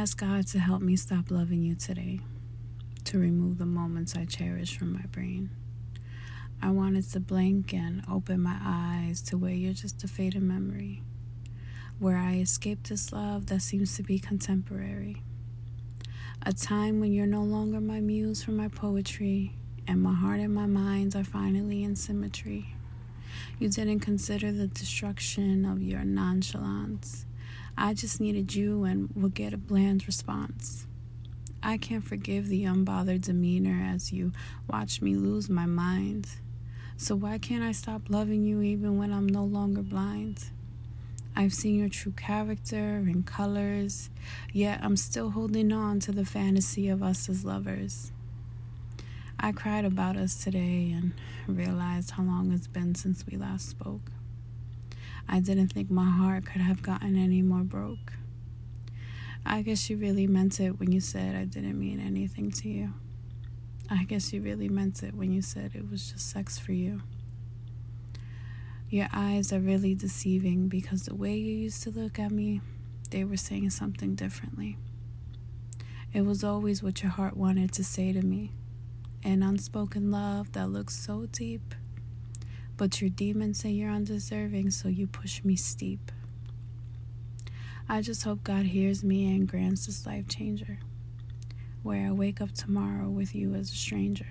ask God to help me stop loving you today, to remove the moments I cherish from my brain. I wanted to blink and open my eyes to where you're just a faded memory, where I escaped this love that seems to be contemporary. A time when you're no longer my muse for my poetry, and my heart and my minds are finally in symmetry. You didn't consider the destruction of your nonchalance. I just needed you and would get a bland response. I can't forgive the unbothered demeanor as you watch me lose my mind. So why can't I stop loving you even when I'm no longer blind? I've seen your true character and colors, yet I'm still holding on to the fantasy of us as lovers. I cried about us today and realized how long it's been since we last spoke. I didn't think my heart could have gotten any more broke. I guess you really meant it when you said I didn't mean anything to you. I guess you really meant it when you said it was just sex for you. Your eyes are really deceiving because the way you used to look at me, they were saying something differently. It was always what your heart wanted to say to me an unspoken love that looks so deep. But your demons say you're undeserving, so you push me steep. I just hope God hears me and grants this life changer, where I wake up tomorrow with you as a stranger.